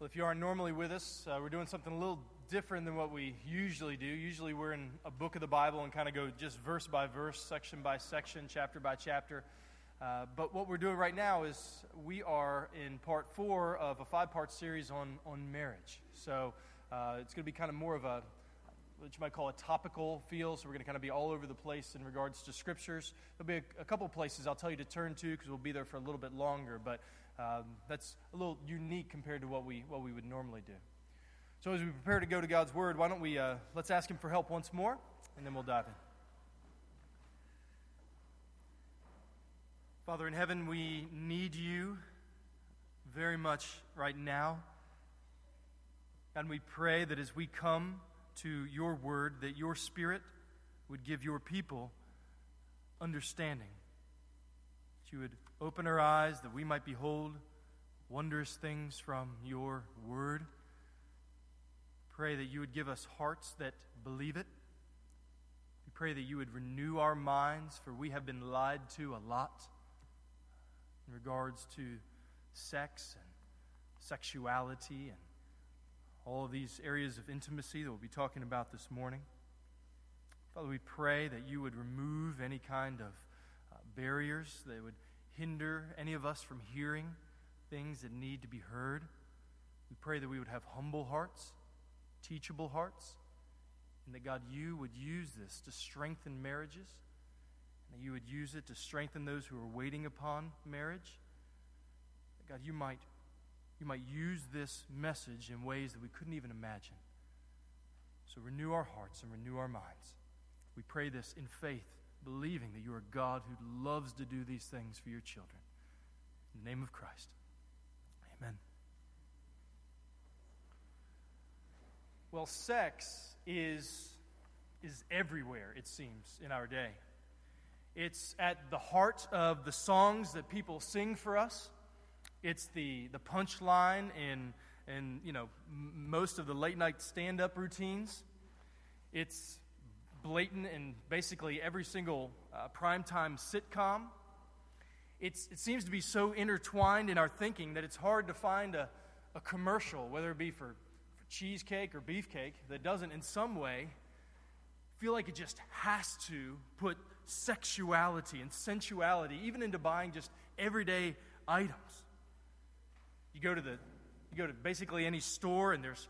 Well, if you aren't normally with us, uh, we're doing something a little different than what we usually do. Usually we're in a book of the Bible and kind of go just verse by verse, section by section, chapter by chapter. Uh, but what we're doing right now is we are in part four of a five part series on, on marriage. So uh, it's going to be kind of more of a what you might call a topical feel. So we're going to kind of be all over the place in regards to scriptures. There'll be a, a couple places I'll tell you to turn to because we'll be there for a little bit longer. But um, that's a little unique compared to what we, what we would normally do. So, as we prepare to go to God's Word, why don't we uh, let's ask Him for help once more, and then we'll dive in. Father in heaven, we need you very much right now. And we pray that as we come to your word, that your spirit would give your people understanding. That you would Open our eyes that we might behold wondrous things from your word. Pray that you would give us hearts that believe it. We pray that you would renew our minds, for we have been lied to a lot in regards to sex and sexuality and all of these areas of intimacy that we'll be talking about this morning. Father, we pray that you would remove any kind of uh, barriers that would hinder any of us from hearing things that need to be heard. We pray that we would have humble hearts, teachable hearts, and that God, you would use this to strengthen marriages, and that you would use it to strengthen those who are waiting upon marriage. That God, you might, you might use this message in ways that we couldn't even imagine. So renew our hearts and renew our minds. We pray this in faith believing that you are God who loves to do these things for your children. In the name of Christ, amen. Well, sex is, is everywhere, it seems, in our day. It's at the heart of the songs that people sing for us. It's the, the punchline in, in you know, m- most of the late night stand up routines. It's blatant in basically every single uh, primetime sitcom. It's, it seems to be so intertwined in our thinking that it's hard to find a, a commercial, whether it be for, for cheesecake or beefcake, that doesn't in some way feel like it just has to put sexuality and sensuality even into buying just everyday items. You go to the you go to basically any store and there's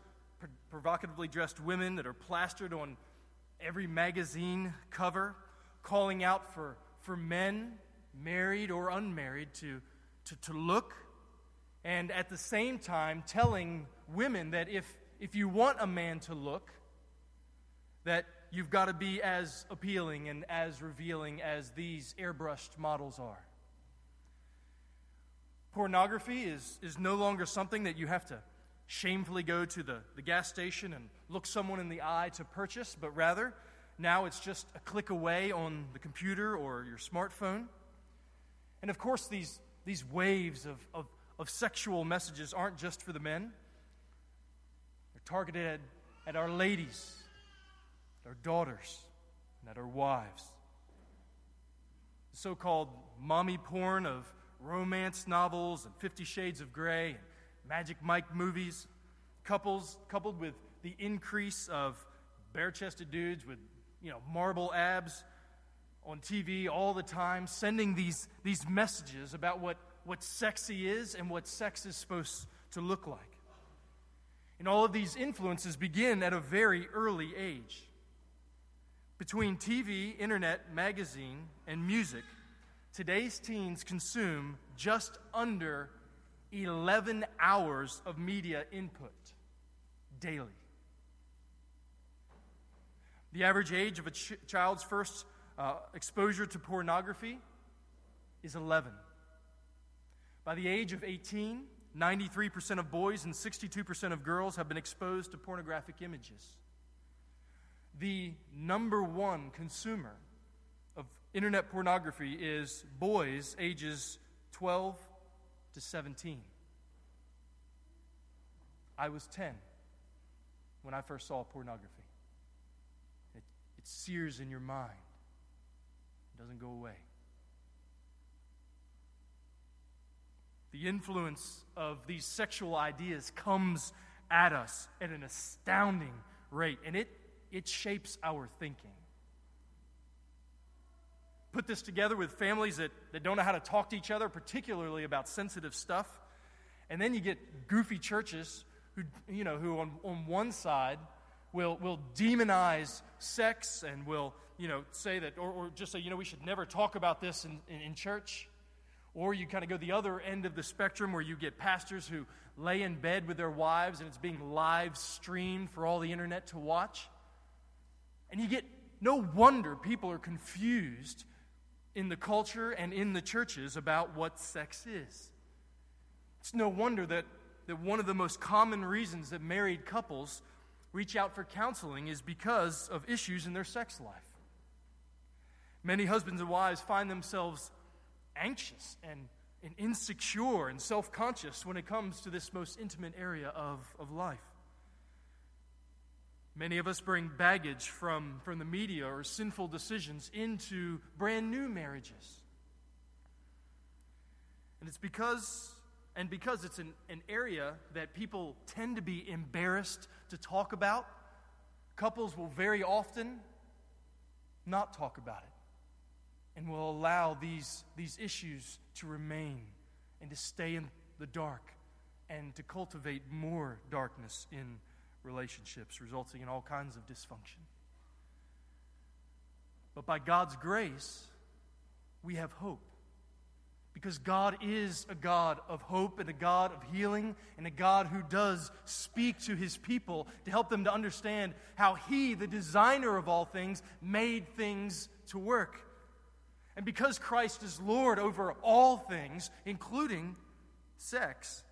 provocatively dressed women that are plastered on every magazine cover calling out for, for men, married or unmarried, to, to, to look, and at the same time telling women that if, if you want a man to look, that you've got to be as appealing and as revealing as these airbrushed models are. Pornography is, is no longer something that you have to shamefully go to the, the gas station and look someone in the eye to purchase, but rather, now it's just a click away on the computer or your smartphone. And of course, these, these waves of, of, of sexual messages aren't just for the men, they're targeted at, at our ladies, at our daughters, and at our wives. The so called mommy porn of romance novels and Fifty Shades of Grey and Magic Mike movies, couples coupled with the increase of bare-chested dudes with, you know, marble abs on TV all the time, sending these, these messages about what, what sexy is and what sex is supposed to look like. And all of these influences begin at a very early age. Between TV, internet, magazine, and music, today's teens consume just under 11 hours of media input daily. The average age of a ch- child's first uh, exposure to pornography is 11. By the age of 18, 93% of boys and 62% of girls have been exposed to pornographic images. The number one consumer of internet pornography is boys ages 12 to 17. I was 10 when I first saw pornography. It, it sears in your mind, it doesn't go away. The influence of these sexual ideas comes at us at an astounding rate, and it, it shapes our thinking. Put this together with families that, that don't know how to talk to each other, particularly about sensitive stuff. And then you get goofy churches who, you know, who on, on one side will, will demonize sex and will, you know, say that, or, or just say, you know, we should never talk about this in, in, in church. Or you kind of go the other end of the spectrum where you get pastors who lay in bed with their wives and it's being live streamed for all the internet to watch. And you get no wonder people are confused in the culture and in the churches about what sex is. It's no wonder that, that one of the most common reasons that married couples reach out for counseling is because of issues in their sex life. Many husbands and wives find themselves anxious and, and insecure and self conscious when it comes to this most intimate area of, of life. Many of us bring baggage from, from the media or sinful decisions into brand new marriages. And it's because, and because it's an, an area that people tend to be embarrassed to talk about, couples will very often not talk about it and will allow these, these issues to remain and to stay in the dark and to cultivate more darkness in relationships, resulting in all kinds of dysfunction. But by God's grace, we have hope. Because God is a God of hope and a God of healing and a God who does speak to his people to help them to understand how he, the designer of all things, made things to work. And because Christ is Lord over all things, including sex,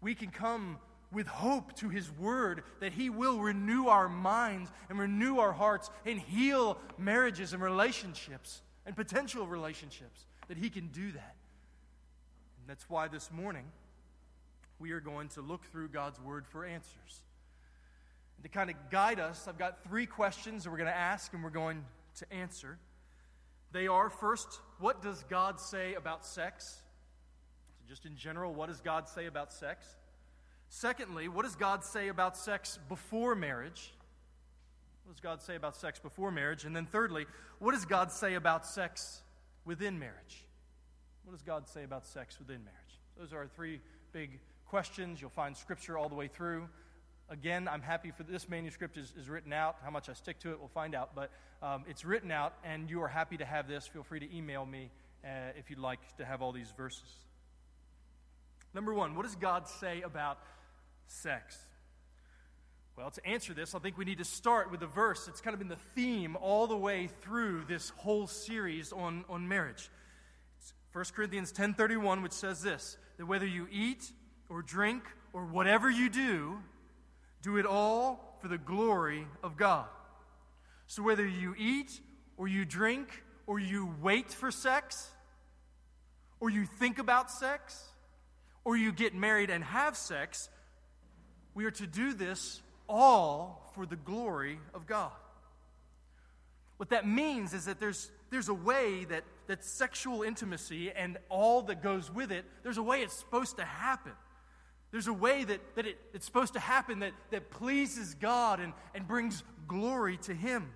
we can come with hope to His Word that He will renew our minds and renew our hearts and heal marriages and relationships and potential relationships, that He can do that. And that's why this morning we are going to look through God's Word for answers. And to kind of guide us, I've got three questions that we're going to ask and we're going to answer. They are first, what does God say about sex? So, just in general, what does God say about sex? Secondly, what does God say about sex before marriage? What does God say about sex before marriage? And then thirdly, what does God say about sex within marriage? What does God say about sex within marriage? Those are our three big questions. You'll find scripture all the way through. Again, I'm happy for this manuscript is, is written out. How much I stick to it, we'll find out. But um, it's written out, and you are happy to have this. Feel free to email me uh, if you'd like to have all these verses. Number one, what does God say about sex? Well, to answer this, I think we need to start with a verse. It's kind of been the theme all the way through this whole series on, on marriage. It's 1 Corinthians 10.31, which says this, that whether you eat or drink or whatever you do, do it all for the glory of God. So whether you eat or you drink or you wait for sex or you think about sex or you get married and have sex, we are to do this all for the glory of God. What that means is that there's, there's a way that, that sexual intimacy and all that goes with it, there's a way it's supposed to happen. There's a way that, that it, it's supposed to happen that, that pleases God and, and brings glory to Him.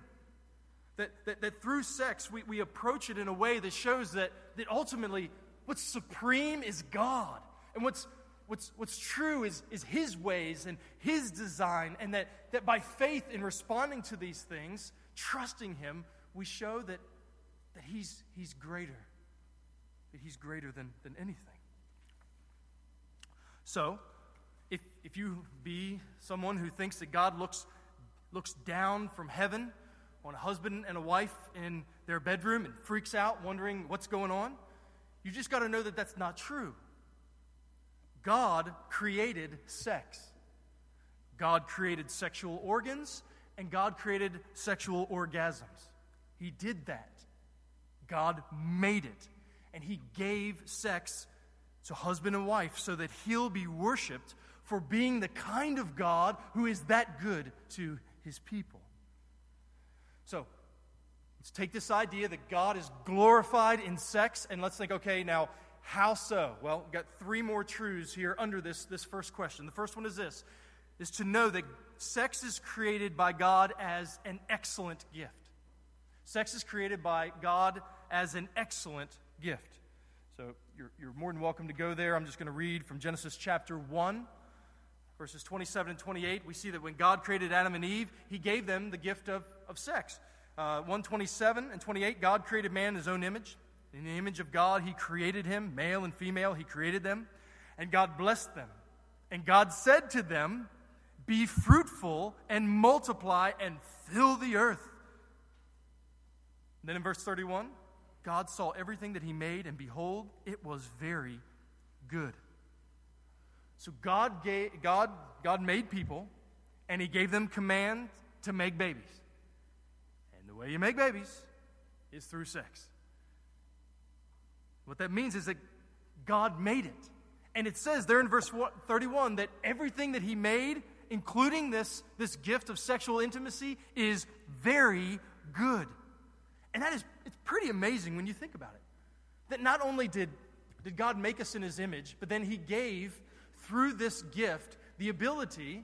That, that, that through sex, we, we approach it in a way that shows that, that ultimately what's supreme is God. And what's, what's, what's true is, is His ways and His design. And that, that by faith in responding to these things, trusting Him, we show that, that he's, he's greater. That He's greater than, than anything. So, if, if you be someone who thinks that God looks, looks down from heaven on a husband and a wife in their bedroom and freaks out, wondering what's going on, you just got to know that that's not true. God created sex. God created sexual organs, and God created sexual orgasms. He did that. God made it. And He gave sex to husband and wife so that he'll be worshiped for being the kind of God who is that good to his people. So, let's take this idea that God is glorified in sex and let's think, okay, now, How so? Well, we've got three more truths here under this, this first question. The first one is this is to know that sex is created by God as an excellent gift. Sex is created by God as an excellent gift. So you're, you're more than welcome to go there. I'm just going to read from Genesis chapter 1, verses 27 and 28. We see that when God created Adam and Eve, he gave them the gift of, of sex. Uh, 127 and 28, God created man in his own image. In the image of God, he created him, male and female, he created them. And God blessed them. And God said to them, Be fruitful and multiply and fill the earth. Then in verse 31, God saw everything that he made, and behold, it was very good. So God, gave, God, God made people, and he gave them command to make babies. And the way you make babies is through sex. What that means is that God made it. And it says there in verse 31 that everything that he made, including this, this gift of sexual intimacy, is very good. And that is it's pretty amazing when you think about it. That not only did, did God make us in his image, but then he gave, through this gift, the ability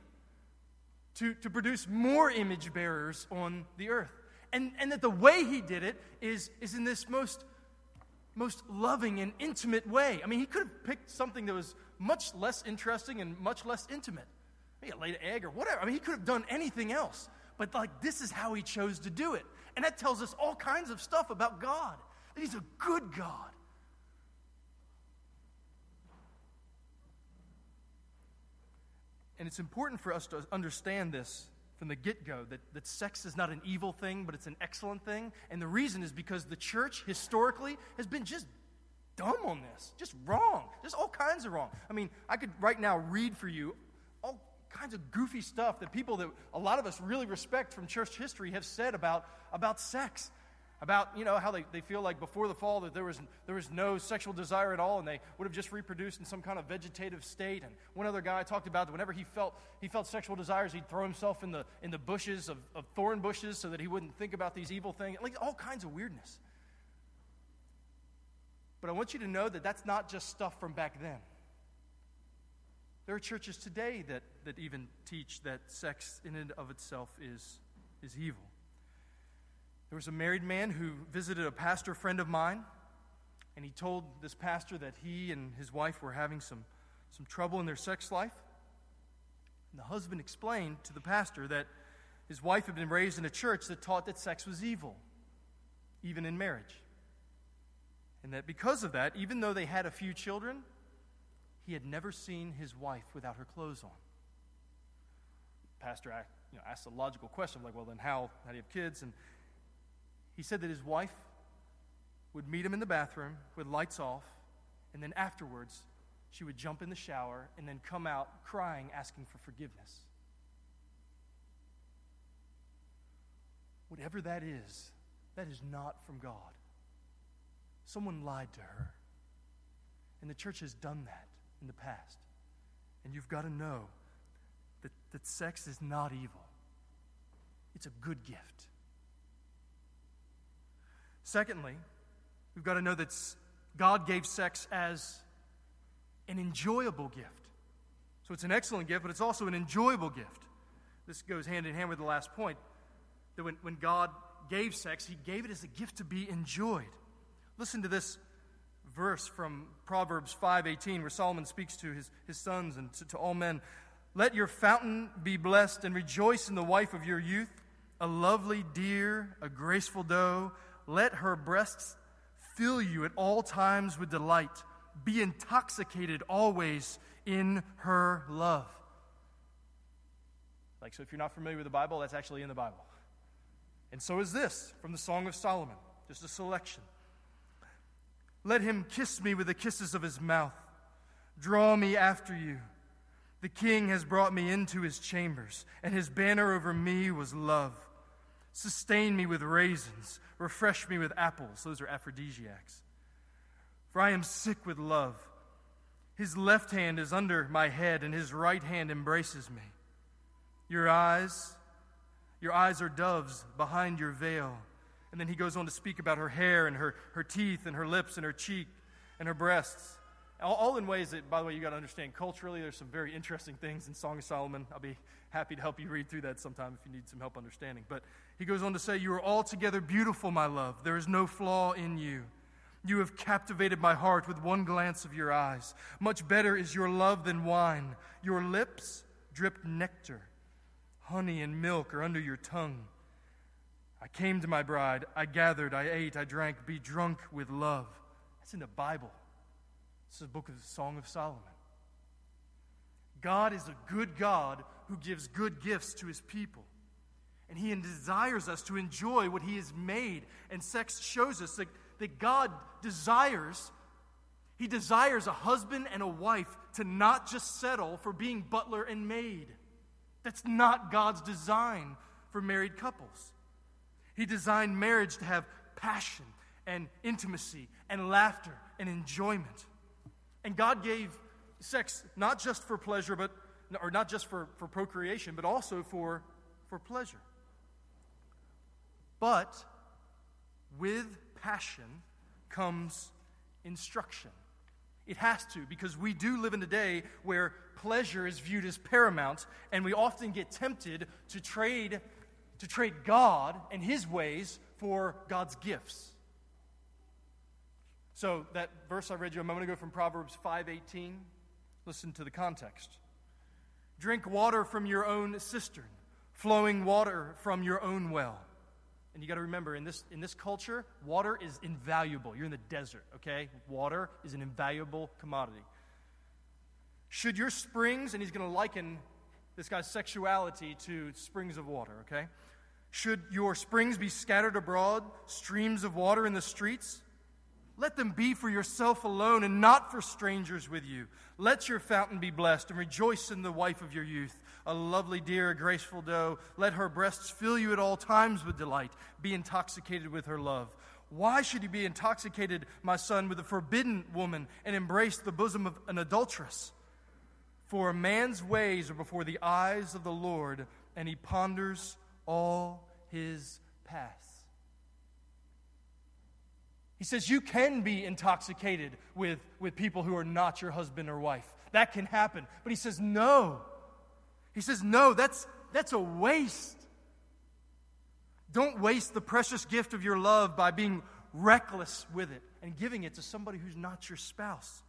to, to produce more image bearers on the earth. And, and that the way he did it is, is in this most most loving and intimate way. I mean, he could have picked something that was much less interesting and much less intimate. Maybe a laid an egg or whatever. I mean, he could have done anything else. But, like, this is how he chose to do it. And that tells us all kinds of stuff about God that he's a good God. And it's important for us to understand this from the get go that, that sex is not an evil thing, but it's an excellent thing. And the reason is because the church historically has been just dumb on this, just wrong, just all kinds of wrong. I mean, I could right now read for you all kinds of goofy stuff that people that a lot of us really respect from church history have said about, about sex about you know how they, they feel like before the fall that there was, there was no sexual desire at all and they would have just reproduced in some kind of vegetative state. And one other guy talked about that whenever he felt he felt sexual desires he'd throw himself in the in the bushes of, of thorn bushes so that he wouldn't think about these evil things like all kinds of weirdness. But i want you to know that that's not just stuff from back then. There are churches today that, that even teach that sex in and of itself is, is evil there was a married man who visited a pastor friend of mine, and he told this pastor that he and his wife were having some, some trouble in their sex life. And the husband explained to the pastor that his wife had been raised in a church that taught that sex was evil, even in marriage. And that because of that, even though they had a few children, he had never seen his wife without her clothes on. pastor you know, asked a logical question like, well, then how, how do you have kids? And he said that his wife would meet him in the bathroom with lights off, and then afterwards, she would jump in the shower and then come out crying, asking for forgiveness. Whatever that is, that is not from God. Someone lied to her. And the church has done that in the past. And you've got to know that, that sex is not evil, it's a good gift. Secondly, we've got to know that God gave sex as an enjoyable gift. So it's an excellent gift, but it's also an enjoyable gift. This goes hand in hand with the last point that when, when God gave sex, He gave it as a gift to be enjoyed. Listen to this verse from Proverbs 5:18 where Solomon speaks to his, his sons and to, to all men. Let your fountain be blessed and rejoice in the wife of your youth, a lovely deer, a graceful doe, let her breasts fill you at all times with delight. Be intoxicated always in her love. Like, so if you're not familiar with the Bible, that's actually in the Bible. And so is this from the Song of Solomon, just a selection. Let him kiss me with the kisses of his mouth. Draw me after you. The king has brought me into his chambers, and his banner over me was love. Sustain me with raisins, refresh me with apples. Those are aphrodisiacs. For I am sick with love. His left hand is under my head, and his right hand embraces me. Your eyes, your eyes are doves behind your veil. And then he goes on to speak about her hair and her, her teeth and her lips and her cheek. and her breasts. All, all in ways that, by the way, you got to understand culturally. There's some very interesting things in Song of Solomon. I'll be happy to help you read through that sometime if you need some help understanding. But he goes on to say, You are altogether beautiful, my love. There is no flaw in you. You have captivated my heart with one glance of your eyes. Much better is your love than wine. Your lips drip nectar. Honey and milk are under your tongue. I came to my bride. I gathered, I ate, I drank. Be drunk with love. That's in the Bible. This is a book of the Song of Solomon. God is a good God who gives good gifts to his people. And he desires us to enjoy what he has made. And sex shows us that, that God desires, he desires a husband and a wife to not just settle for being butler and maid. That's not God's design for married couples. He designed marriage to have passion and intimacy and laughter and enjoyment. And God gave sex not just for pleasure, but or not just for, for procreation, but also for, for pleasure. But with passion comes instruction. It has to, because we do live in a day where pleasure is viewed as paramount, and we often get tempted to trade, to trade God and His ways for God's gifts. So that verse I read you a moment ago from Proverbs 5:18, listen to the context. Drink water from your own cistern, flowing water from your own well. And you got to remember in this in this culture, water is invaluable. You're in the desert, okay? Water is an invaluable commodity. Should your springs, and he's going to liken this guy's sexuality to springs of water, okay? Should your springs be scattered abroad, streams of water in the streets? Let them be for yourself alone and not for strangers with you. Let your fountain be blessed and rejoice in the wife of your youth, a lovely deer, a graceful doe. Let her breasts fill you at all times with delight. Be intoxicated with her love. Why should you be intoxicated, my son, with a forbidden woman and embrace the bosom of an adulteress? For a man's ways are before the eyes of the Lord, and he ponders all his paths. He says you can be intoxicated with, with people who are not your husband or wife. That can happen. But he says, no. He says, no, that's, that's a waste. Don't waste the precious gift of your love by being reckless with it and giving it to somebody who's not your spouse.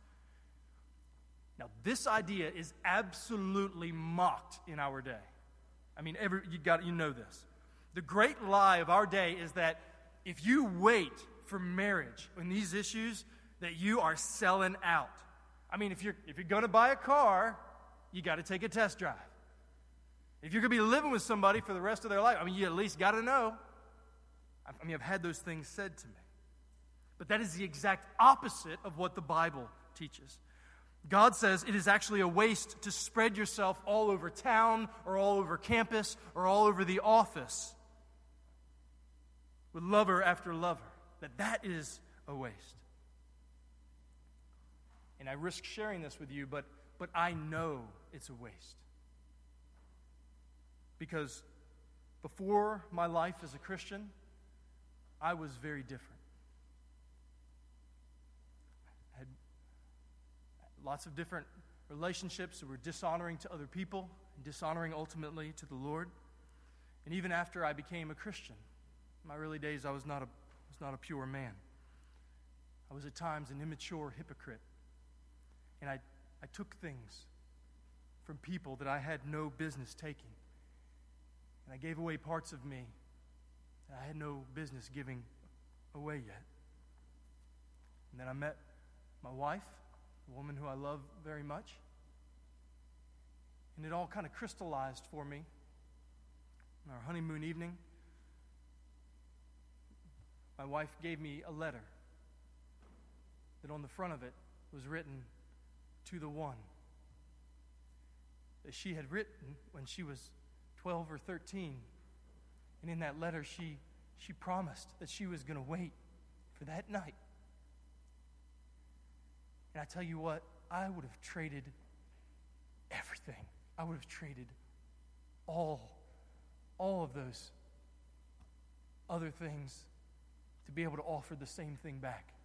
Now, this idea is absolutely mocked in our day. I mean, every, you, got, you know this. The great lie of our day is that if you wait for marriage in these issues that you are selling out. I mean, if you're, if you're going to buy a car, you got to take a test drive. If you're going to be living with somebody for the rest of their life, I mean, you at least got to know. I mean, I've had those things said to me. But that is the exact opposite of what the Bible teaches. God says it is actually a waste to spread yourself all over town or all over campus or all over the office with lover after lover that that is a waste. And I risk sharing this with you, but, but I know it's a waste. Because before my life as a Christian, I was very different. I had lots of different relationships that were dishonoring to other people and dishonoring ultimately to the Lord. And even after I became a Christian, in my early days, I was not a was not a pure man. I was at times an immature hypocrite. And I, I took things from people that I had no business taking. And I gave away parts of me that I had no business giving away yet. And then I met my wife, a woman who I love very much. And it all kind of crystallized for me on our honeymoon evening my wife gave me a letter that on the front of it was written to the one that she had written when she was 12 or 13. And in that letter, she, she promised that she was going to wait for that night. And I tell you what, I would have traded everything. I would have traded all, all of those other things to be able to offer the same thing back.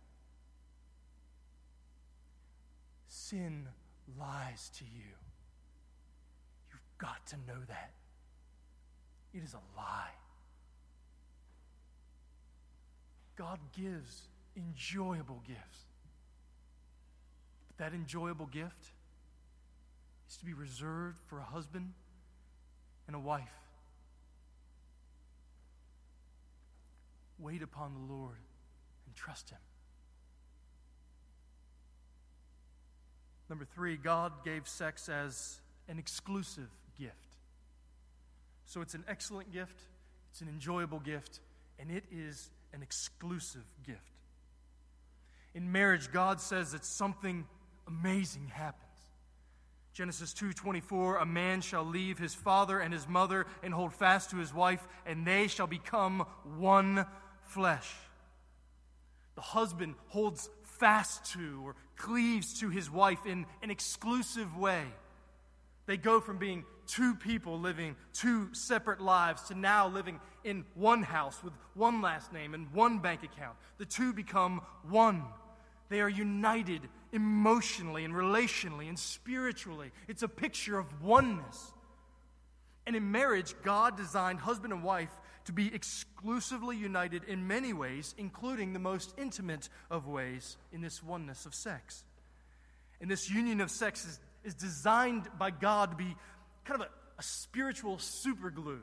sin lies to you. You've got to know that. It is a lie. God gives enjoyable gifts. But that enjoyable gift is to be reserved for a husband and a wife. Wait upon the Lord and trust Him. Number three, God gave sex as an exclusive gift. So it's an excellent gift, it's an enjoyable gift, and it is an exclusive gift. In marriage, God says that something amazing happens. Genesis 2:24 A man shall leave his father and his mother and hold fast to his wife and they shall become one flesh. The husband holds fast to or cleaves to his wife in an exclusive way. They go from being two people living two separate lives to now living in one house with one last name and one bank account. The two become one. They are united emotionally and relationally and spiritually. It's a picture of oneness. And in marriage, God designed husband and wife to be exclusively united in many ways, including the most intimate of ways in this oneness of sex. And this union of sex is, is designed by God to be kind of a, a spiritual superglue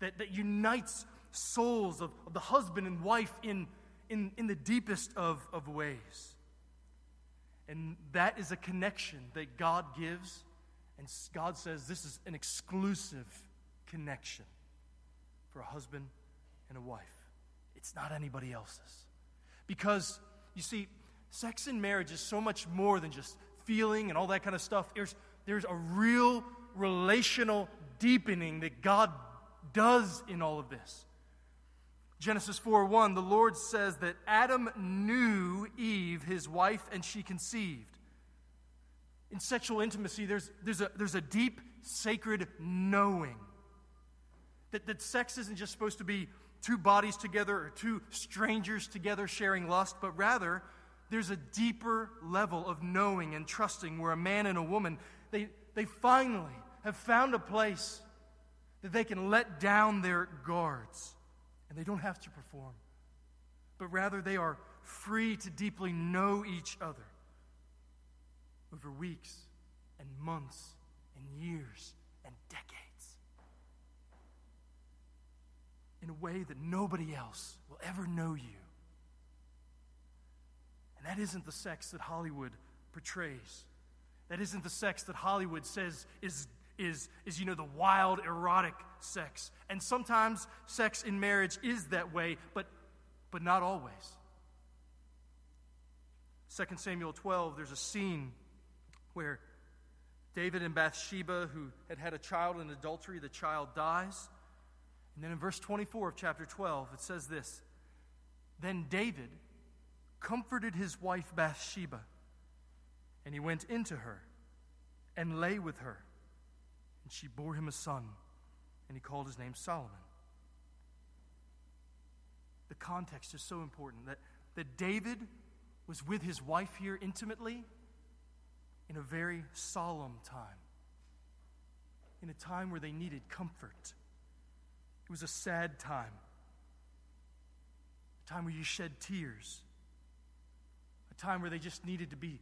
that, that unites souls of, of the husband and wife in, in, in the deepest of, of ways. And that is a connection that God gives, and God says this is an exclusive connection for a husband and a wife. It's not anybody else's. Because, you see, sex in marriage is so much more than just feeling and all that kind of stuff. There's, there's a real relational deepening that God does in all of this. Genesis 4 1, the Lord says that Adam knew Eve, his wife, and she conceived. In sexual intimacy, there's, there's, a, there's a deep, sacred knowing that, that sex isn't just supposed to be two bodies together or two strangers together sharing lust, but rather there's a deeper level of knowing and trusting where a man and a woman, they, they finally have found a place that they can let down their guards and they don't have to perform, but rather they are free to deeply know each other over weeks and months and years and decades. In a way that nobody else will ever know you. And that isn't the sex that Hollywood portrays. That isn't the sex that Hollywood says is, is, is you know, the wild, erotic sex. And sometimes sex in marriage is that way, but, but not always. 2 Samuel 12, there's a scene where David and Bathsheba, who had had a child in adultery, the child dies. And then in verse 24 of chapter 12, it says this Then David comforted his wife Bathsheba, and he went into her and lay with her. And she bore him a son, and he called his name Solomon. The context is so important that, that David was with his wife here intimately in a very solemn time, in a time where they needed comfort it was a sad time, a time where you shed tears, a time where they just needed to be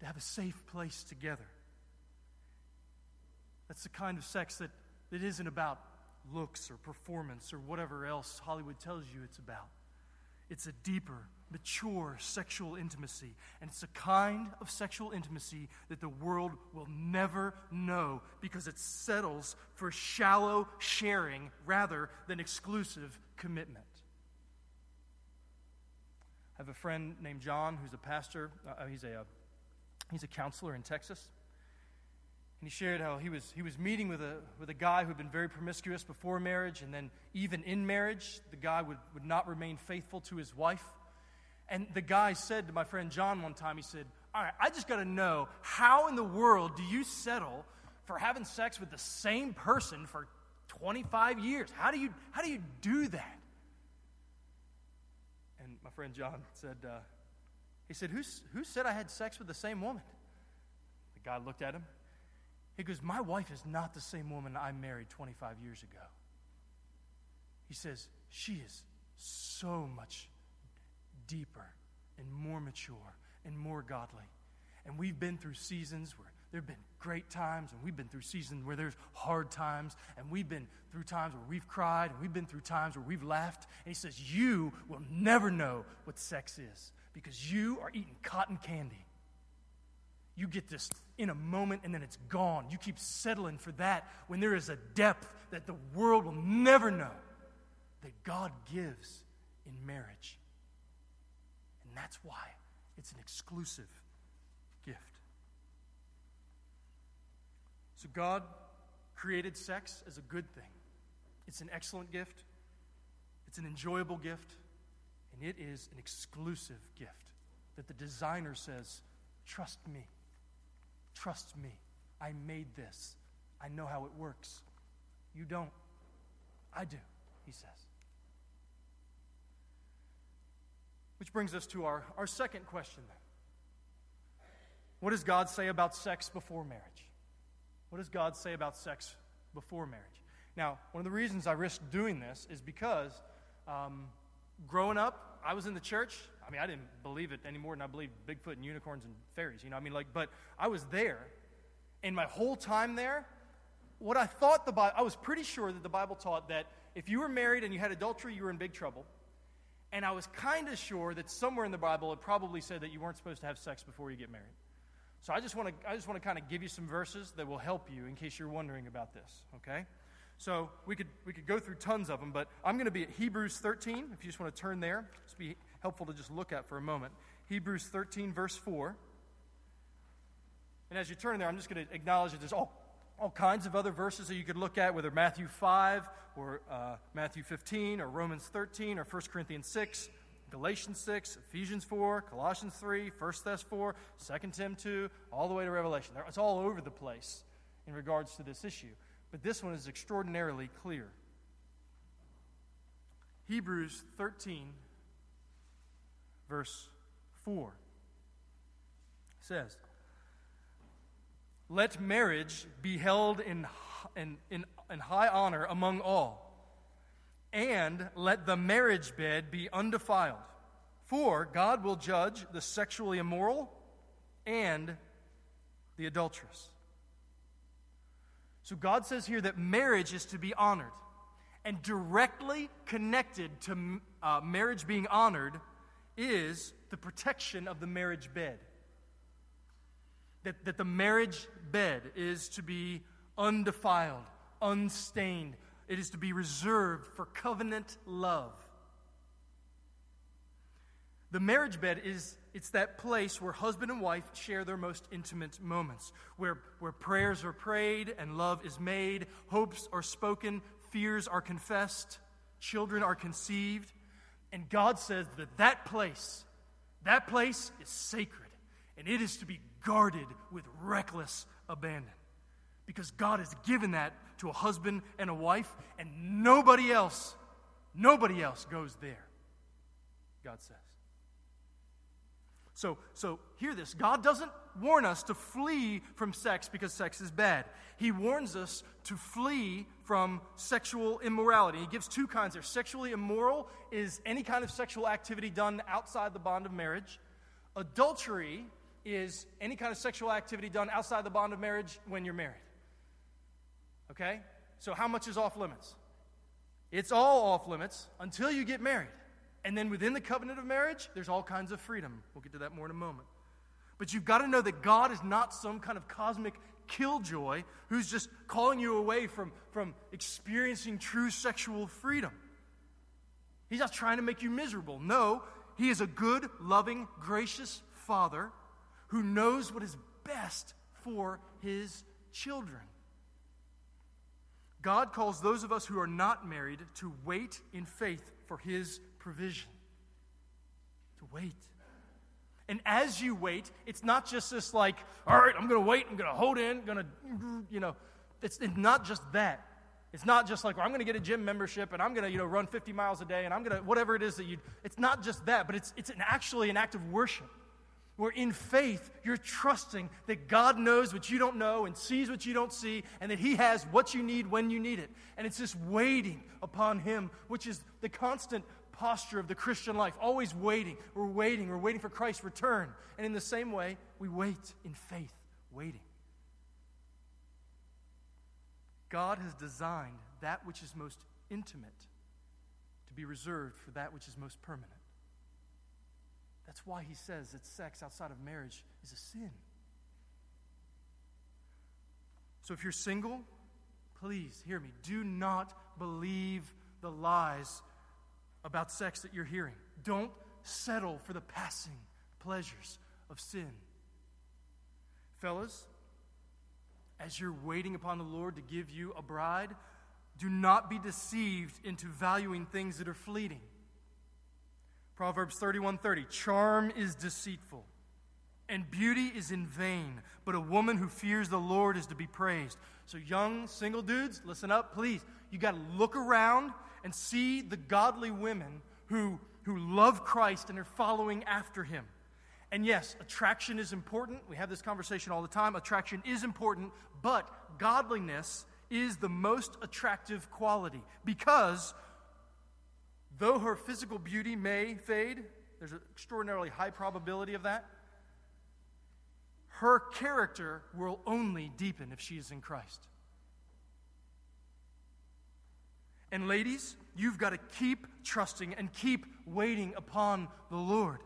to have a safe place together. That's the kind of sex that, that isn't about looks or performance or whatever else Hollywood tells you it's about. It's a deeper, mature sexual intimacy. And it's a kind of sexual intimacy that the world will never know because it settles for shallow sharing rather than exclusive commitment. I have a friend named John who's a pastor. Uh, he's, a, uh, he's a counselor in Texas. And he shared how he was, he was meeting with a, with a guy who had been very promiscuous before marriage, and then even in marriage, the guy would, would not remain faithful to his wife. And the guy said to my friend John one time, he said, All right, I just got to know how in the world do you settle for having sex with the same person for 25 years? How do you, how do, you do that? And my friend John said, uh, He said, who, who said I had sex with the same woman? The guy looked at him. He goes, My wife is not the same woman I married 25 years ago. He says, She is so much deeper and more mature and more godly. And we've been through seasons where there have been great times, and we've been through seasons where there's hard times, and we've been through times where we've cried, and we've been through times where we've laughed. And he says, You will never know what sex is because you are eating cotton candy. You get this in a moment and then it's gone. You keep settling for that when there is a depth that the world will never know that God gives in marriage. And that's why it's an exclusive gift. So, God created sex as a good thing. It's an excellent gift, it's an enjoyable gift, and it is an exclusive gift that the designer says, Trust me. Trust me. I made this. I know how it works. You don't. I do, he says. Which brings us to our, our second question then. What does God say about sex before marriage? What does God say about sex before marriage? Now, one of the reasons I risk doing this is because um, growing up, I was in the church. I mean, I didn't believe it any more than I believed Bigfoot and unicorns and fairies. You know, I mean, like, but I was there, and my whole time there, what I thought the Bible, I was pretty sure that the Bible taught that if you were married and you had adultery, you were in big trouble. And I was kind of sure that somewhere in the Bible it probably said that you weren't supposed to have sex before you get married. So I just want to I just want to kind of give you some verses that will help you in case you're wondering about this, okay? So we could we could go through tons of them, but I'm going to be at Hebrews 13 if you just want to turn there. It's be helpful to just look at for a moment. Hebrews 13 verse 4. And as you turn there, I'm just going to acknowledge that there's all all kinds of other verses that you could look at, whether Matthew 5 or uh, Matthew 15 or Romans 13 or 1 Corinthians 6, Galatians 6, Ephesians 4, Colossians 3, 1 Thess 4, 2 Tim 2, all the way to Revelation. It's all over the place in regards to this issue. But this one is extraordinarily clear. Hebrews 13, verse 4 says, let marriage be held in, in, in, in high honor among all, and let the marriage bed be undefiled. For God will judge the sexually immoral and the adulteress. So God says here that marriage is to be honored. And directly connected to uh, marriage being honored is the protection of the marriage bed that, that the marriage bed is to be undefiled, unstained. It is to be reserved for covenant love. The marriage bed is it's that place where husband and wife share their most intimate moments, where, where prayers are prayed and love is made, hopes are spoken, fears are confessed, children are conceived. And God says that that place, that place is sacred, and it is to be guarded with reckless abandon. Because God has given that to a husband and a wife, and nobody else, nobody else goes there. God says. So, so hear this. God doesn't warn us to flee from sex because sex is bad. He warns us to flee from sexual immorality. He gives two kinds there. Sexually immoral is any kind of sexual activity done outside the bond of marriage. Adultery is any kind of sexual activity done outside the bond of marriage when you're married. Okay? So, how much is off limits? It's all off limits until you get married. And then within the covenant of marriage, there's all kinds of freedom. We'll get to that more in a moment. But you've got to know that God is not some kind of cosmic killjoy who's just calling you away from, from experiencing true sexual freedom. He's not trying to make you miserable. No, He is a good, loving, gracious Father who knows what is best for his children. God calls those of us who are not married to wait in faith for his provision. To wait. And as you wait, it's not just this like, all right, I'm going to wait, I'm going to hold in, going to, you know, it's, it's not just that. It's not just like, well, I'm going to get a gym membership and I'm going to, you know, run 50 miles a day and I'm going to, whatever it is that you, it's not just that, but it's, it's an, actually an act of worship where in faith you're trusting that God knows what you don't know and sees what you don't see, and that He has what you need when you need it. And it's this waiting upon Him, which is the constant posture of the Christian life, always waiting. We're waiting. We're waiting for Christ's return. And in the same way, we wait in faith, waiting. God has designed that which is most intimate to be reserved for that which is most permanent. That's why he says that sex outside of marriage is a sin. So if you're single, please hear me. Do not believe the lies about sex that you're hearing. Don't settle for the passing pleasures of sin. Fellas, as you're waiting upon the Lord to give you a bride, do not be deceived into valuing things that are fleeting. Proverbs 31:30 Charm is deceitful and beauty is in vain, but a woman who fears the Lord is to be praised. So young single dudes, listen up please. You got to look around and see the godly women who who love Christ and are following after him. And yes, attraction is important. We have this conversation all the time. Attraction is important, but godliness is the most attractive quality because though her physical beauty may fade, there's an extraordinarily high probability of that. Her character will only deepen if she is in Christ. And ladies, you've got to keep trusting and keep waiting upon the Lord.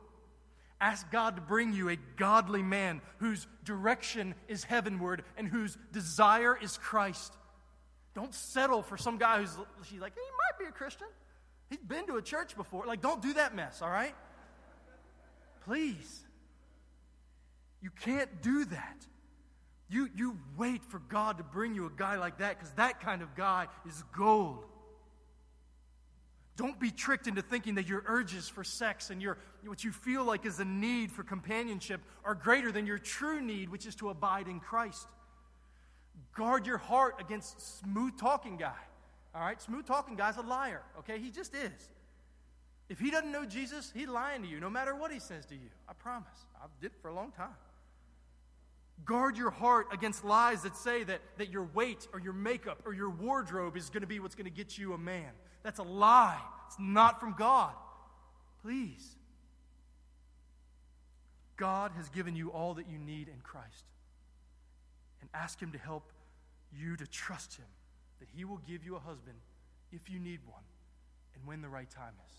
Ask God to bring you a godly man whose direction is heavenward and whose desire is Christ. Don't settle for some guy who's she's like, he might be a Christian. He's been to a church before. Like, don't do that mess, all right? Please. You can't do that. You, you wait for God to bring you a guy like that because that kind of guy is gold. Don't be tricked into thinking that your urges for sex and your, what you feel like is a need for companionship are greater than your true need, which is to abide in Christ. Guard your heart against smooth talking guy. All right, smooth talking guy's a liar, okay? He just is. If he doesn't know Jesus, he's lying to you no matter what he says to you. I promise. I've did for a long time. Guard your heart against lies that say that, that your weight or your makeup or your wardrobe is going to be what's going to get you a man. That's a lie. It's not from God. Please. God has given you all that you need in Christ. And ask Him to help you to trust Him, that He will give you a husband if you need one and when the right time is.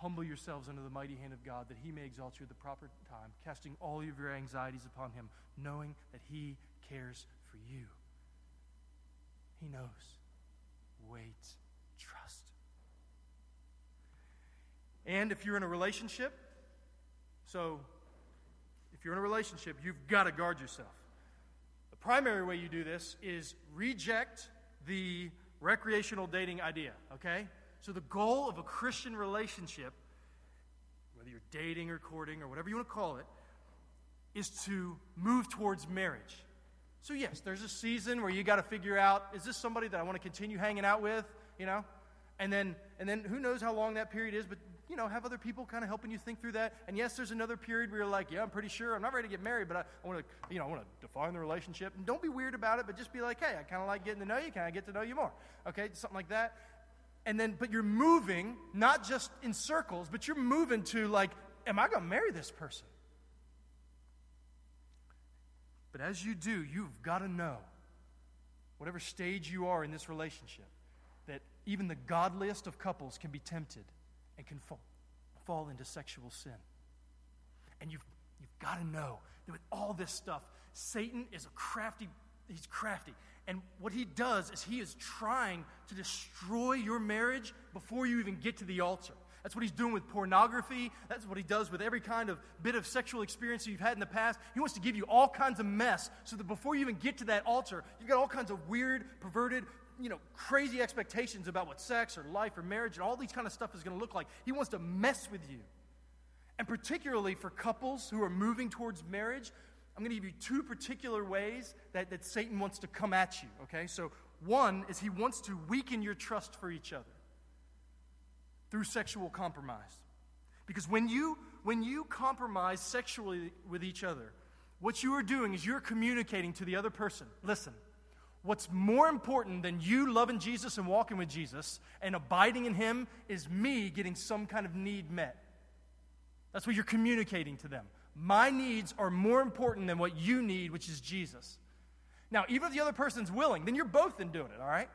Humble yourselves under the mighty hand of God, that He may exalt you at the proper time, casting all of your anxieties upon Him, knowing that He cares for you. He knows. Wait. Trust. And if you're in a relationship, so if you're in a relationship, you've got to guard yourself. The primary way you do this is reject the recreational dating idea, okay? So the goal of a Christian relationship, whether you're dating or courting or whatever you want to call it, is to move towards marriage. So yes, there's a season where you got to figure out is this somebody that I want to continue hanging out with, you know? And then and then who knows how long that period is, but you know, have other people kind of helping you think through that. And yes, there's another period where you're like, yeah, I'm pretty sure I'm not ready to get married, but I, I want to, you know, I want to define the relationship. And don't be weird about it, but just be like, hey, I kind of like getting to know you. Can I get to know you more? Okay, something like that. And then, but you're moving not just in circles, but you're moving to like, am I going to marry this person? But as you do, you've got to know, whatever stage you are in this relationship, that even the godliest of couples can be tempted and can fall, fall into sexual sin. And you've, you've got to know that with all this stuff, Satan is a crafty, he's crafty. And what he does is he is trying to destroy your marriage before you even get to the altar. That's what he's doing with pornography. That's what he does with every kind of bit of sexual experience you've had in the past. He wants to give you all kinds of mess so that before you even get to that altar, you've got all kinds of weird, perverted, you know, crazy expectations about what sex or life or marriage and all these kind of stuff is going to look like. He wants to mess with you. And particularly for couples who are moving towards marriage, I'm going to give you two particular ways that, that Satan wants to come at you, okay? So, one is he wants to weaken your trust for each other through sexual compromise. Because when you when you compromise sexually with each other, what you are doing is you're communicating to the other person listen, what's more important than you loving Jesus and walking with Jesus and abiding in Him is me getting some kind of need met. That's what you're communicating to them. My needs are more important than what you need, which is Jesus. Now, even if the other person's willing, then you're both in doing it, all right?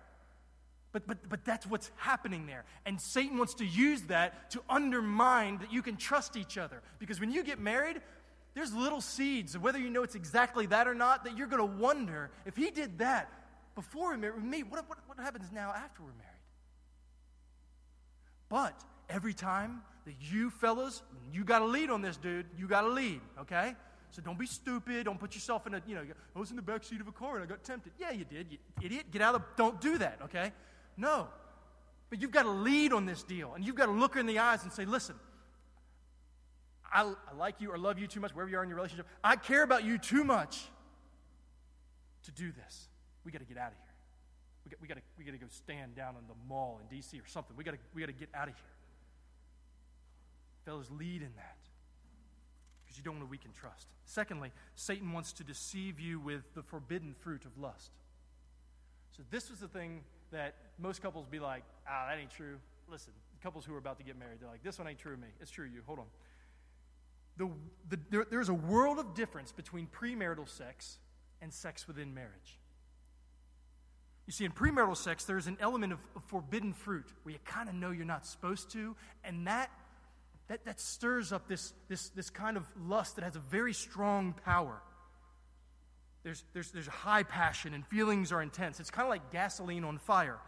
But, but, but that's what's happening there. And Satan wants to use that to undermine that you can trust each other. Because when you get married, there's little seeds, whether you know it's exactly that or not, that you're going to wonder if he did that before we married me, what, what, what happens now after we're married? But every time that you fellas, you got to lead on this, dude. You got to lead, okay? So don't be stupid. Don't put yourself in a, you know, I was in the back seat of a car and I got tempted. Yeah, you did, you idiot. Get out of the, don't do that, okay? No. But you've got to lead on this deal and you've got to look her in the eyes and say, listen, I, I like you or love you too much, wherever you are in your relationship. I care about you too much to do this. We got to get out of here. We got, we, got to, we got to go stand down in the mall in D.C. or something. We got to, we got to get out of here. Fellas, lead in that because you don't want to weaken trust. Secondly, Satan wants to deceive you with the forbidden fruit of lust. So, this was the thing that most couples be like, ah, that ain't true. Listen, couples who are about to get married, they're like, this one ain't true of me. It's true of you. Hold on. The, the, there, there's a world of difference between premarital sex and sex within marriage. You see, in premarital sex, there's an element of, of forbidden fruit where you kind of know you're not supposed to, and that, that, that stirs up this, this, this kind of lust that has a very strong power. There's, there's, there's high passion, and feelings are intense. It's kind of like gasoline on fire.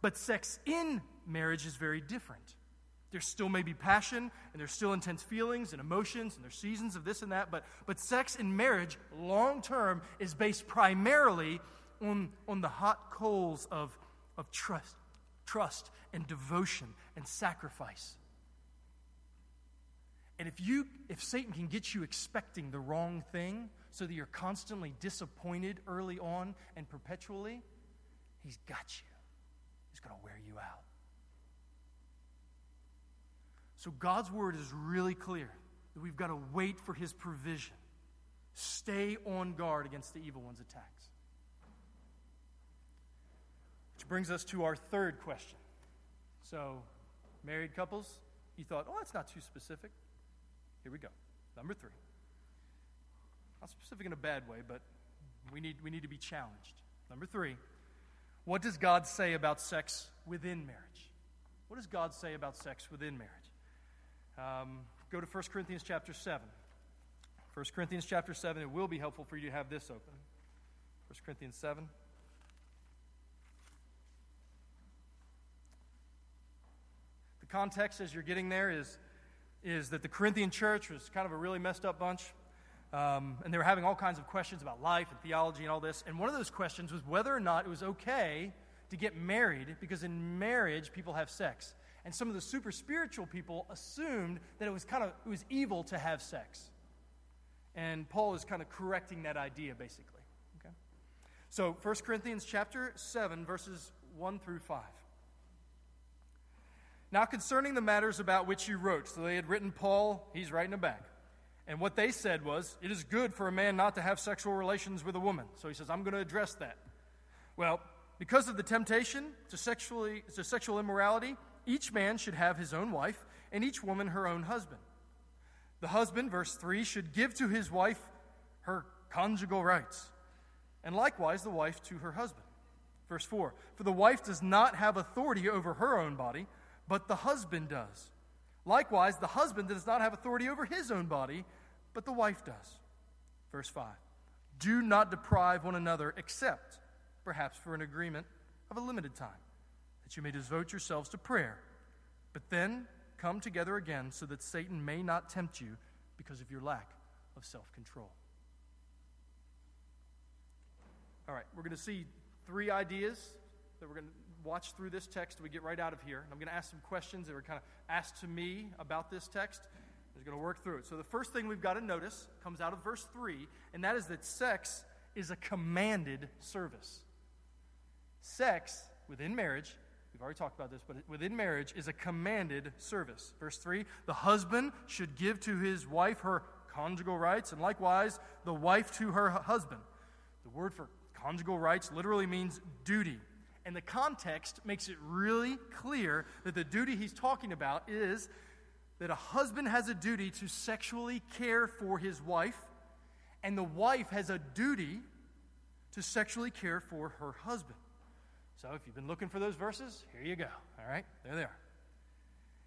But sex in marriage is very different. There still may be passion, and there's still intense feelings and emotions, and there's seasons of this and that, but, but sex in marriage, long term, is based primarily on, on the hot coals of, of trust, trust and devotion and sacrifice. And if you if Satan can get you expecting the wrong thing so that you're constantly disappointed early on and perpetually, he's got you. He's going to wear you out. So God's word is really clear that we've got to wait for his provision. Stay on guard against the evil one's attacks. Which brings us to our third question. So, married couples, you thought, oh, that's not too specific. Here we go. Number three. Not specific in a bad way, but we need, we need to be challenged. Number three. What does God say about sex within marriage? What does God say about sex within marriage? Um, go to 1 Corinthians chapter 7. 1 Corinthians chapter 7. It will be helpful for you to have this open. 1 Corinthians 7. The context as you're getting there is, is that the Corinthian church was kind of a really messed up bunch. Um, and they were having all kinds of questions about life and theology and all this. And one of those questions was whether or not it was okay to get married because in marriage people have sex. And some of the super spiritual people assumed that it was kind of it was evil to have sex. And Paul is kind of correcting that idea basically. Okay? So 1 Corinthians chapter 7 verses 1 through 5. Now, concerning the matters about which you wrote, so they had written Paul, he's writing it back. And what they said was, it is good for a man not to have sexual relations with a woman. So he says, I'm going to address that. Well, because of the temptation to, sexually, to sexual immorality, each man should have his own wife, and each woman her own husband. The husband, verse 3, should give to his wife her conjugal rights, and likewise the wife to her husband. Verse 4 For the wife does not have authority over her own body but the husband does. Likewise, the husband does not have authority over his own body, but the wife does. Verse 5 Do not deprive one another, except perhaps for an agreement of a limited time, that you may devote yourselves to prayer. But then come together again, so that Satan may not tempt you because of your lack of self control. All right, we're going to see three ideas that we're going to watch through this text we get right out of here. I'm going to ask some questions that were kind of asked to me about this text. We're going to work through it. So the first thing we've got to notice comes out of verse 3, and that is that sex is a commanded service. Sex within marriage, we've already talked about this, but within marriage is a commanded service. Verse 3 The husband should give to his wife her conjugal rights, and likewise the wife to her husband. The word for conjugal rights literally means duty. And the context makes it really clear that the duty he's talking about is that a husband has a duty to sexually care for his wife, and the wife has a duty to sexually care for her husband. So if you've been looking for those verses, here you go. All right, there they are.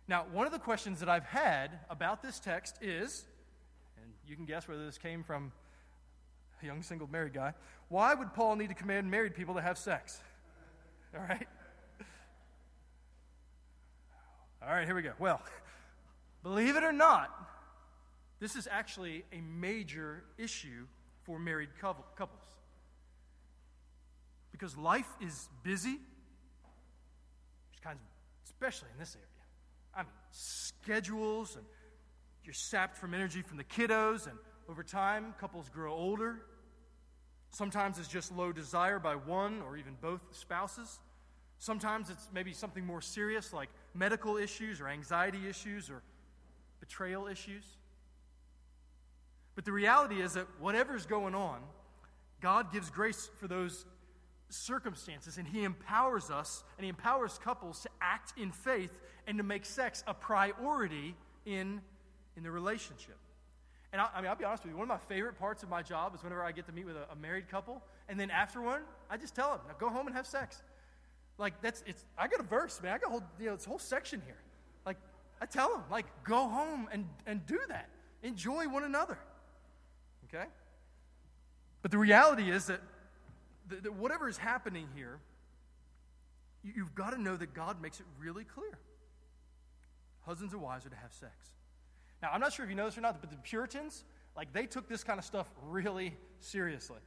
Now, one of the questions that I've had about this text is, and you can guess whether this came from a young single married guy, why would Paul need to command married people to have sex? All right? All right, here we go. Well, believe it or not, this is actually a major issue for married couples. Because life is busy, kinds of, especially in this area. I mean, schedules, and you're sapped from energy from the kiddos, and over time, couples grow older. Sometimes it's just low desire by one or even both spouses. Sometimes it's maybe something more serious like medical issues or anxiety issues or betrayal issues. But the reality is that whatever's going on, God gives grace for those circumstances and He empowers us and He empowers couples to act in faith and to make sex a priority in, in the relationship. And I, I, mean, I'll be honest with you, one of my favorite parts of my job is whenever I get to meet with a, a married couple, and then after one, I just tell them, now go home and have sex. Like that's it's I got a verse, man. I got a whole you know this whole section here. Like I tell them, like, go home and, and do that. Enjoy one another. Okay? But the reality is that, that, that whatever is happening here, you, you've got to know that God makes it really clear. Husbands and wives are to have sex. Now, I'm not sure if you know this or not, but the Puritans, like, they took this kind of stuff really seriously.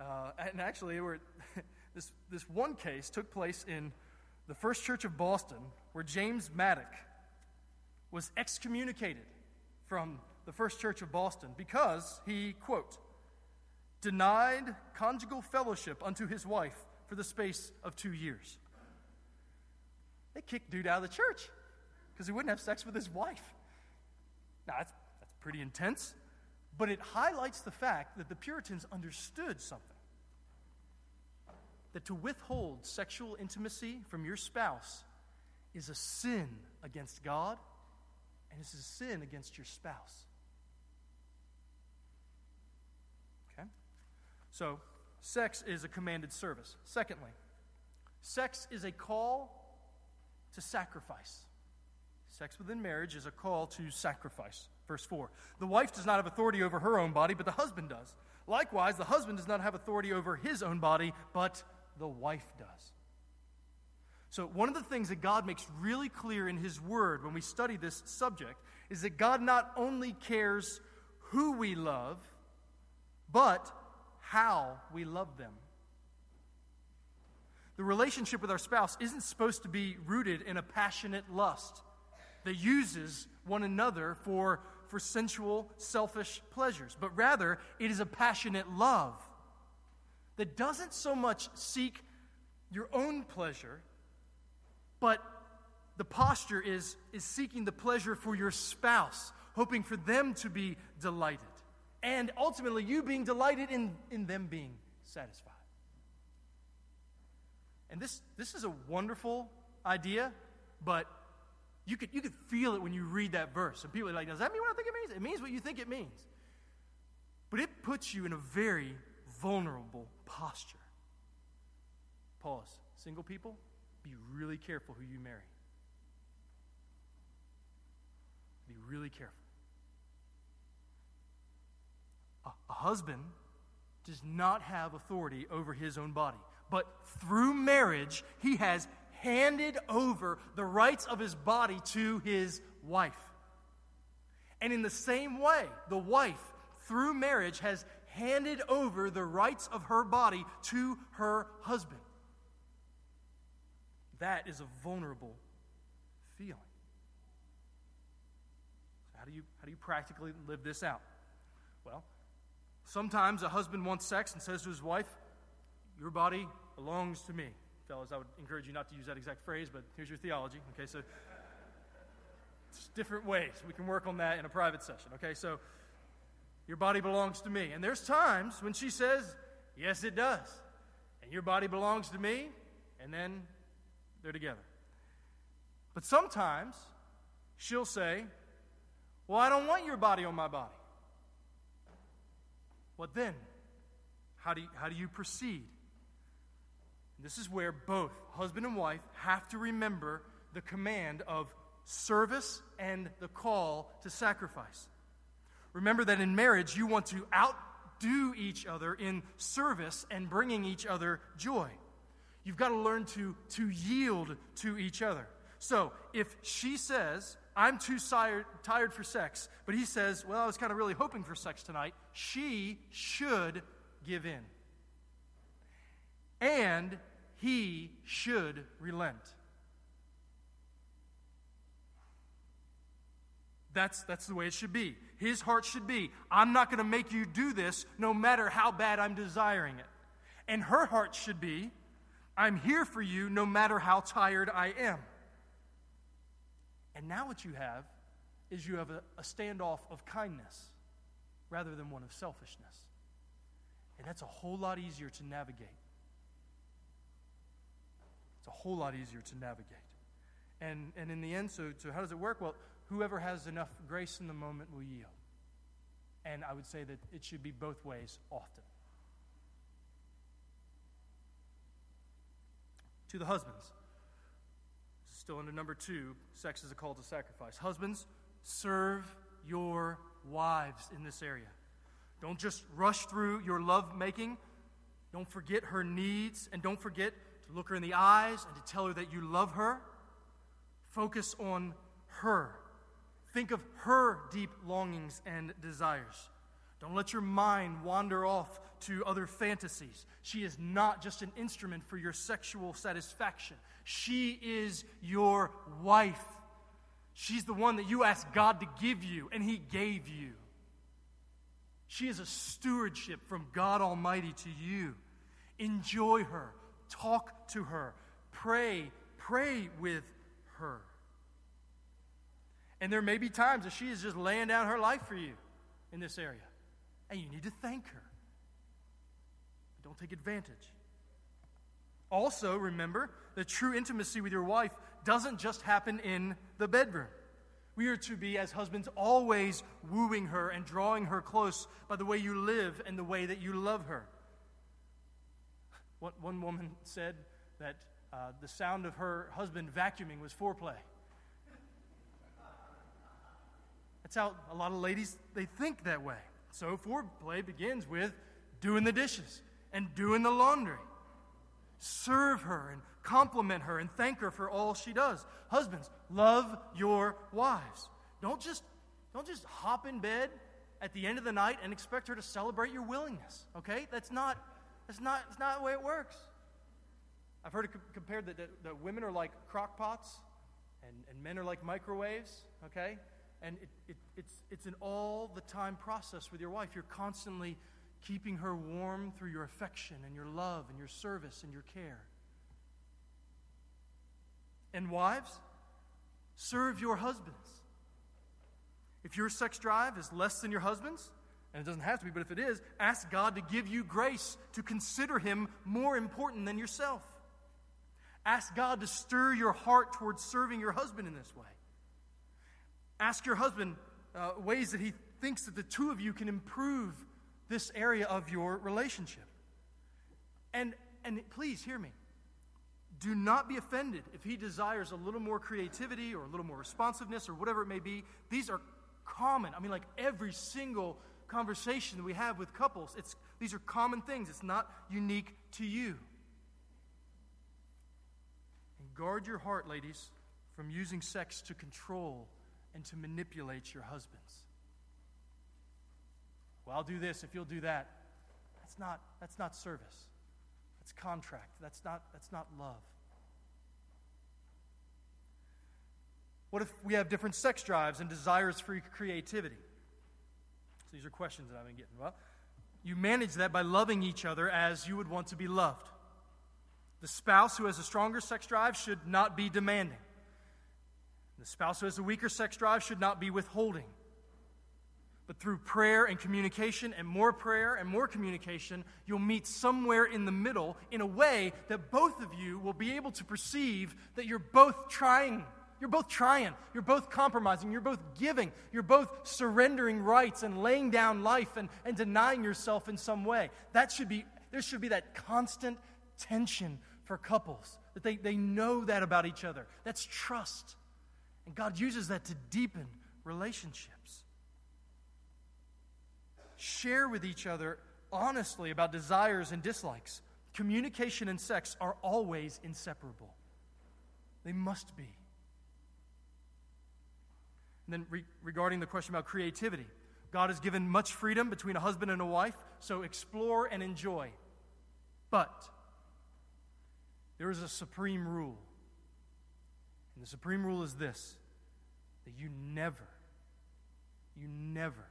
Uh, and actually, this, this one case took place in the First Church of Boston, where James Mattock was excommunicated from the First Church of Boston because he, quote, denied conjugal fellowship unto his wife for the space of two years. They kicked dude out of the church because he wouldn't have sex with his wife. Now, that's, that's pretty intense, but it highlights the fact that the Puritans understood something that to withhold sexual intimacy from your spouse is a sin against God and it's a sin against your spouse. Okay? So, sex is a commanded service. Secondly, sex is a call to sacrifice. Sex within marriage is a call to sacrifice. Verse 4 The wife does not have authority over her own body, but the husband does. Likewise, the husband does not have authority over his own body, but the wife does. So, one of the things that God makes really clear in His Word when we study this subject is that God not only cares who we love, but how we love them. The relationship with our spouse isn't supposed to be rooted in a passionate lust that uses one another for, for sensual, selfish pleasures, but rather it is a passionate love that doesn't so much seek your own pleasure, but the posture is, is seeking the pleasure for your spouse, hoping for them to be delighted, and ultimately you being delighted in, in them being satisfied. And this, this is a wonderful idea, but you could, you could feel it when you read that verse. And people are like, does that mean what I think it means? It means what you think it means. But it puts you in a very vulnerable posture. Pause. Single people, be really careful who you marry. Be really careful. A, a husband does not have authority over his own body, but through marriage, he has handed over the rights of his body to his wife. And in the same way, the wife, through marriage, has handed over the rights of her body to her husband. That is a vulnerable feeling. How do you how do you practically live this out? Well, sometimes a husband wants sex and says to his wife, "Your body belongs to me. Fellas, I would encourage you not to use that exact phrase, but here's your theology. Okay, so it's different ways. We can work on that in a private session. Okay, so your body belongs to me. And there's times when she says, Yes, it does. And your body belongs to me, and then they're together. But sometimes she'll say, Well, I don't want your body on my body. What then? How do you, how do you proceed? This is where both husband and wife have to remember the command of service and the call to sacrifice. Remember that in marriage, you want to outdo each other in service and bringing each other joy. You've got to learn to, to yield to each other. So if she says, I'm too tired, tired for sex, but he says, Well, I was kind of really hoping for sex tonight, she should give in. And he should relent. That's, that's the way it should be. His heart should be I'm not going to make you do this no matter how bad I'm desiring it. And her heart should be I'm here for you no matter how tired I am. And now what you have is you have a, a standoff of kindness rather than one of selfishness. And that's a whole lot easier to navigate. It's a whole lot easier to navigate. And, and in the end, so, so how does it work? Well, whoever has enough grace in the moment will yield. And I would say that it should be both ways often. To the husbands, still under number two sex is a call to sacrifice. Husbands, serve your wives in this area. Don't just rush through your love making. Don't forget her needs, and don't forget look her in the eyes and to tell her that you love her. Focus on her. Think of her deep longings and desires. Don't let your mind wander off to other fantasies. She is not just an instrument for your sexual satisfaction, she is your wife. She's the one that you asked God to give you, and He gave you. She is a stewardship from God Almighty to you. Enjoy her, talk to her, pray, pray with her. And there may be times that she is just laying down her life for you in this area. And you need to thank her. Don't take advantage. Also, remember that true intimacy with your wife doesn't just happen in the bedroom. We are to be, as husbands, always wooing her and drawing her close by the way you live and the way that you love her. One, one woman said that uh, the sound of her husband vacuuming was foreplay. That's how a lot of ladies they think that way. So foreplay begins with doing the dishes and doing the laundry. Serve her and compliment her and thank her for all she does. Husbands, love your wives. Don't just, don't just hop in bed at the end of the night and expect her to celebrate your willingness. Okay? That's not, that's not, that's not the way it works. I've heard it compared that, that, that women are like crock pots and, and men are like microwaves. Okay? And it, it, it's, it's an all the time process with your wife. You're constantly keeping her warm through your affection and your love and your service and your care. And wives, serve your husbands. If your sex drive is less than your husband's, and it doesn't have to be, but if it is, ask God to give you grace to consider him more important than yourself. Ask God to stir your heart towards serving your husband in this way. Ask your husband uh, ways that he thinks that the two of you can improve this area of your relationship. And, and please hear me. Do not be offended if he desires a little more creativity or a little more responsiveness or whatever it may be. These are common. I mean, like every single conversation that we have with couples, it's, these are common things. It's not unique to you. And guard your heart, ladies, from using sex to control and to manipulate your husbands. Well, I'll do this if you'll do that. That's not, that's not service. That's contract. That's not, that's not love. What if we have different sex drives and desires for creativity? So these are questions that I've been getting. Well, you manage that by loving each other as you would want to be loved. The spouse who has a stronger sex drive should not be demanding. The spouse who has a weaker sex drive should not be withholding. But through prayer and communication, and more prayer and more communication, you'll meet somewhere in the middle in a way that both of you will be able to perceive that you're both trying. You're both trying. You're both compromising. You're both giving. You're both surrendering rights and laying down life and, and denying yourself in some way. That should be, there should be that constant tension for couples, that they, they know that about each other. That's trust. And God uses that to deepen relationships share with each other honestly about desires and dislikes. Communication and sex are always inseparable, they must be. Then, re- regarding the question about creativity, God has given much freedom between a husband and a wife, so explore and enjoy. But there is a supreme rule. And the supreme rule is this that you never, you never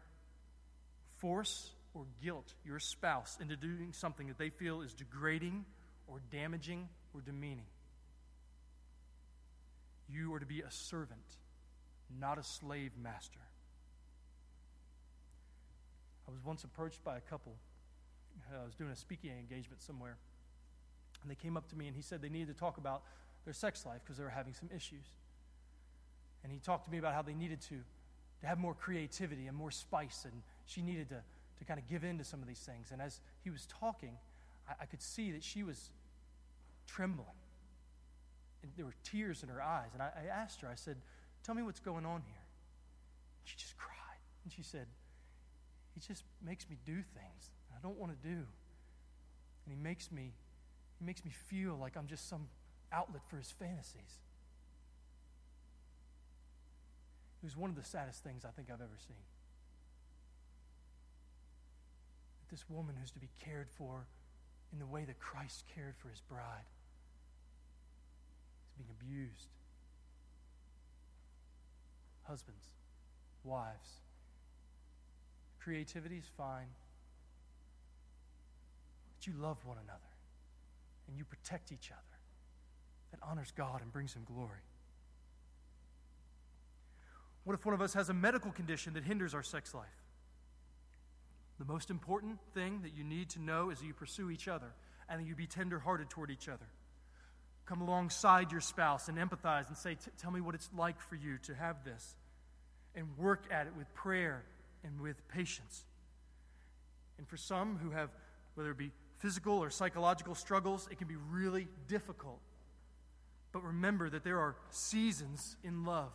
force or guilt your spouse into doing something that they feel is degrading or damaging or demeaning. You are to be a servant, not a slave master. I was once approached by a couple. Uh, I was doing a speaking engagement somewhere. And they came up to me and he said they needed to talk about their sex life because they were having some issues. And he talked to me about how they needed to, to have more creativity and more spice and she needed to, to kind of give in to some of these things. And as he was talking, I, I could see that she was trembling. And there were tears in her eyes. And I, I asked her, I said, Tell me what's going on here. She just cried. And she said, He just makes me do things I don't want to do. And he makes me he makes me feel like I'm just some outlet for his fantasies. It was one of the saddest things I think I've ever seen. That this woman who's to be cared for in the way that Christ cared for his bride is being abused. Husbands, wives, creativity is fine, but you love one another and you protect each other. That honors God and brings him glory. What if one of us has a medical condition that hinders our sex life? The most important thing that you need to know is that you pursue each other and that you be tenderhearted toward each other. Come alongside your spouse and empathize and say, Tell me what it's like for you to have this. And work at it with prayer and with patience. And for some who have, whether it be physical or psychological struggles, it can be really difficult. But remember that there are seasons in love,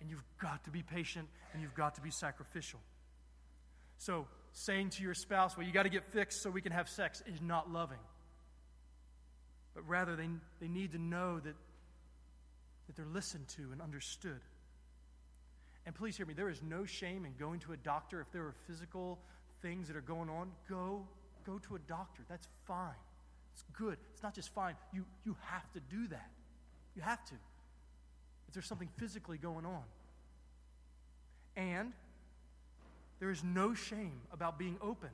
and you've got to be patient and you've got to be sacrificial. So, saying to your spouse, well, you got to get fixed so we can have sex, is not loving. But rather, they, they need to know that, that they're listened to and understood. And please hear me, there is no shame in going to a doctor if there are physical things that are going on. Go, go to a doctor. That's fine. It's good. It's not just fine. You, you have to do that. You have to. If there's something physically going on. And there is no shame about being open,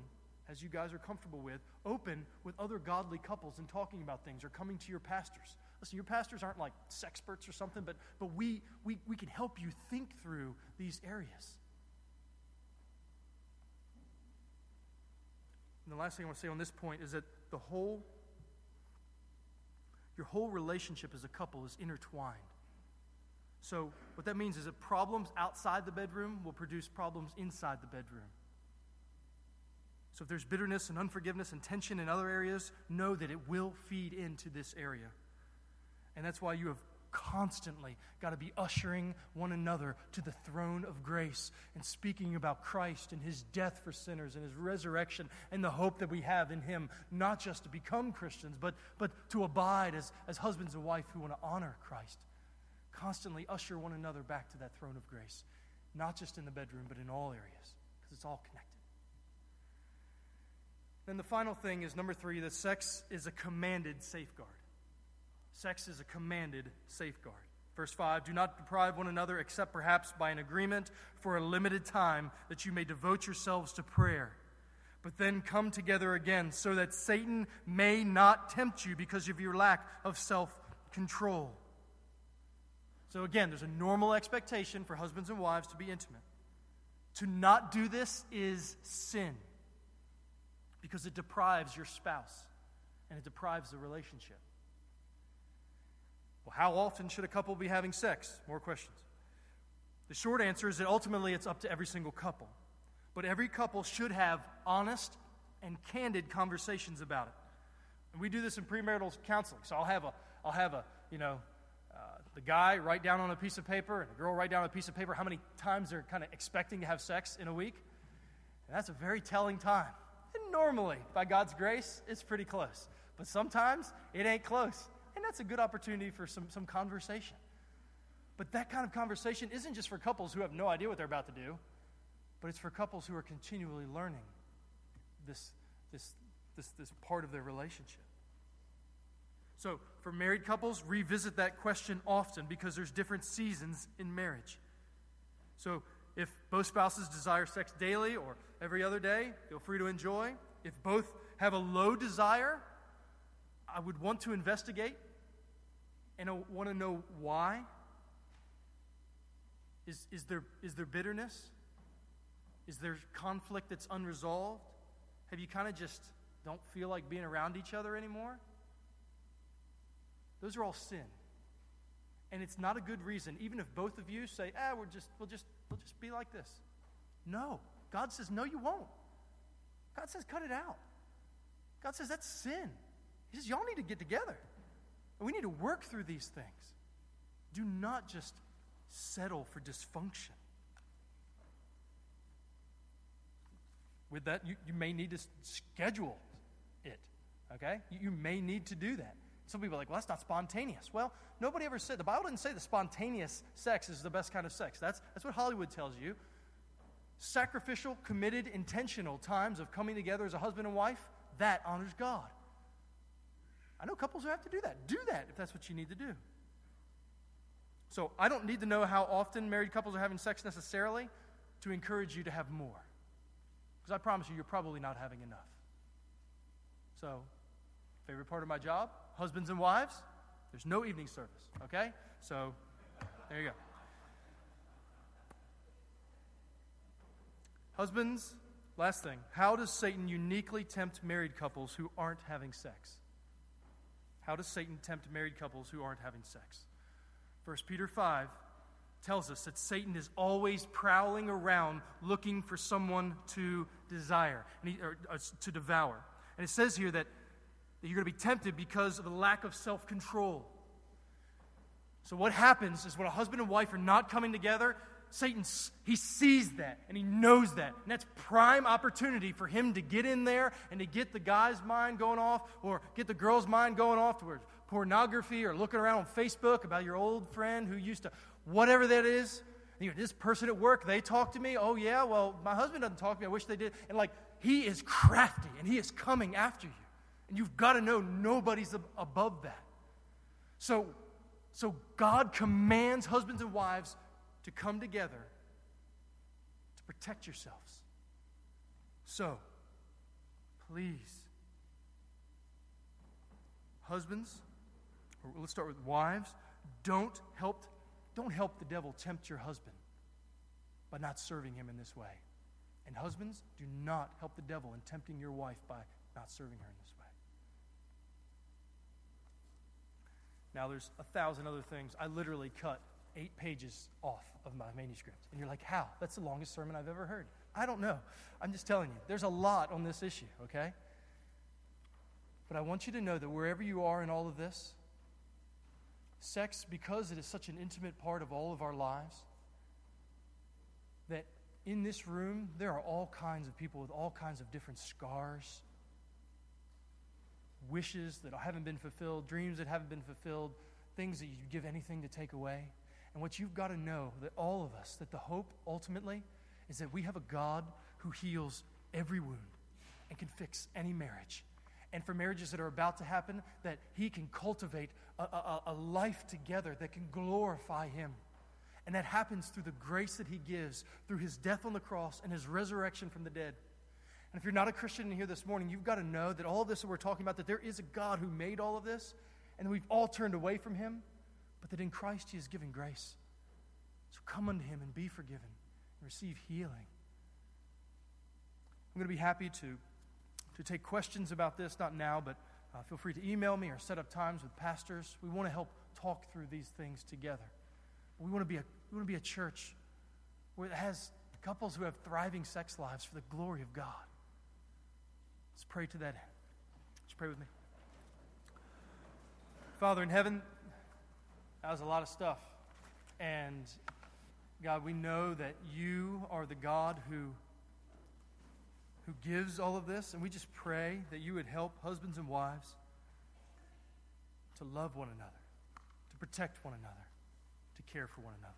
as you guys are comfortable with, open with other godly couples and talking about things or coming to your pastors. Listen, your pastors aren't like sex experts or something, but, but we, we, we can help you think through these areas. And the last thing I want to say on this point is that the whole, your whole relationship as a couple is intertwined. So, what that means is that problems outside the bedroom will produce problems inside the bedroom. So, if there's bitterness and unforgiveness and tension in other areas, know that it will feed into this area. And that's why you have constantly got to be ushering one another to the throne of grace and speaking about Christ and his death for sinners and his resurrection and the hope that we have in him, not just to become Christians, but, but to abide as, as husbands and wife who want to honor Christ constantly usher one another back to that throne of grace, not just in the bedroom, but in all areas, because it's all connected. Then the final thing is number three that sex is a commanded safeguard. Sex is a commanded safeguard. Verse 5 Do not deprive one another, except perhaps by an agreement for a limited time, that you may devote yourselves to prayer but then come together again so that Satan may not tempt you because of your lack of self control. So, again, there's a normal expectation for husbands and wives to be intimate. To not do this is sin because it deprives your spouse and it deprives the relationship. Well, how often should a couple be having sex? More questions. The short answer is that ultimately it's up to every single couple. But every couple should have honest and candid conversations about it. And we do this in premarital counseling. So I'll have a, I'll have a, you know, uh, the guy write down on a piece of paper and the girl write down on a piece of paper how many times they're kind of expecting to have sex in a week. And that's a very telling time. And normally, by God's grace, it's pretty close. But sometimes it ain't close. That's a good opportunity for some, some conversation. But that kind of conversation isn't just for couples who have no idea what they're about to do, but it's for couples who are continually learning this, this, this, this part of their relationship. So, for married couples, revisit that question often because there's different seasons in marriage. So, if both spouses desire sex daily or every other day, feel free to enjoy. If both have a low desire, I would want to investigate and I want to know why. Is, is, there, is there bitterness? Is there conflict that's unresolved? Have you kind of just don't feel like being around each other anymore? Those are all sin. And it's not a good reason, even if both of you say, ah, we're just, we'll just, we'll just be like this. No. God says, no, you won't. God says, cut it out. God says, that's sin. He says, y'all need to get together. And we need to work through these things. Do not just settle for dysfunction. With that, you, you may need to schedule it. Okay? You, you may need to do that. Some people are like, well, that's not spontaneous. Well, nobody ever said, the Bible didn't say the spontaneous sex is the best kind of sex. That's, that's what Hollywood tells you. Sacrificial, committed, intentional times of coming together as a husband and wife, that honors God. I know couples who have to do that. Do that if that's what you need to do. So I don't need to know how often married couples are having sex necessarily to encourage you to have more. Because I promise you, you're probably not having enough. So, favorite part of my job husbands and wives, there's no evening service, okay? So, there you go. Husbands, last thing. How does Satan uniquely tempt married couples who aren't having sex? How does Satan tempt married couples who aren't having sex? 1 Peter 5 tells us that Satan is always prowling around looking for someone to desire, he, or, or, uh, to devour. And it says here that, that you're going to be tempted because of a lack of self control. So, what happens is when a husband and wife are not coming together, Satan, he sees that and he knows that. And that's prime opportunity for him to get in there and to get the guy's mind going off or get the girl's mind going off towards pornography or looking around on Facebook about your old friend who used to, whatever that is. You know, this person at work, they talk to me. Oh, yeah, well, my husband doesn't talk to me. I wish they did. And like, he is crafty and he is coming after you. And you've got to know nobody's above that. So, so God commands husbands and wives to come together to protect yourselves. So, please, husbands, or let's start with wives, don't help, don't help the devil tempt your husband by not serving him in this way. And husbands, do not help the devil in tempting your wife by not serving her in this way. Now, there's a thousand other things. I literally cut eight pages off of my manuscript. And you're like, how? That's the longest sermon I've ever heard. I don't know. I'm just telling you, there's a lot on this issue, okay? But I want you to know that wherever you are in all of this, sex, because it is such an intimate part of all of our lives, that in this room, there are all kinds of people with all kinds of different scars, wishes that haven't been fulfilled, dreams that haven't been fulfilled, things that you'd give anything to take away. And what you've got to know, that all of us, that the hope ultimately is that we have a God who heals every wound and can fix any marriage. And for marriages that are about to happen, that He can cultivate a, a, a life together that can glorify Him. And that happens through the grace that He gives through His death on the cross and His resurrection from the dead. And if you're not a Christian in here this morning, you've got to know that all this that we're talking about, that there is a God who made all of this, and we've all turned away from him, but that in Christ he has given grace. So come unto him and be forgiven and receive healing. I'm going to be happy to, to take questions about this, not now, but uh, feel free to email me or set up times with pastors. We want to help talk through these things together. We want to be a, we want to be a church where it has couples who have thriving sex lives for the glory of God. Let's pray to that end. Let's pray with me. Father in heaven, that was a lot of stuff. And God, we know that you are the God who, who gives all of this. And we just pray that you would help husbands and wives to love one another, to protect one another, to care for one another,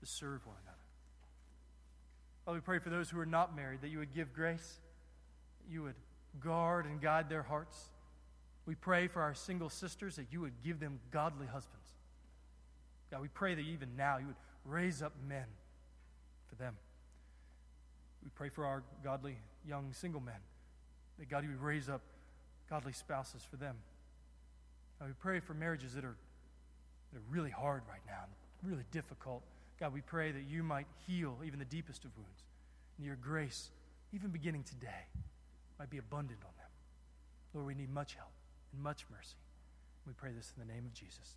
to serve one another. Father, we pray for those who are not married that you would give grace, that you would guard and guide their hearts. We pray for our single sisters that you would give them godly husbands. God, we pray that even now you would raise up men for them. We pray for our godly young single men, that God, you would raise up godly spouses for them. God, we pray for marriages that are, that are really hard right now, really difficult. God, we pray that you might heal even the deepest of wounds. And your grace, even beginning today, might be abundant on them. Lord, we need much help and much mercy. We pray this in the name of Jesus.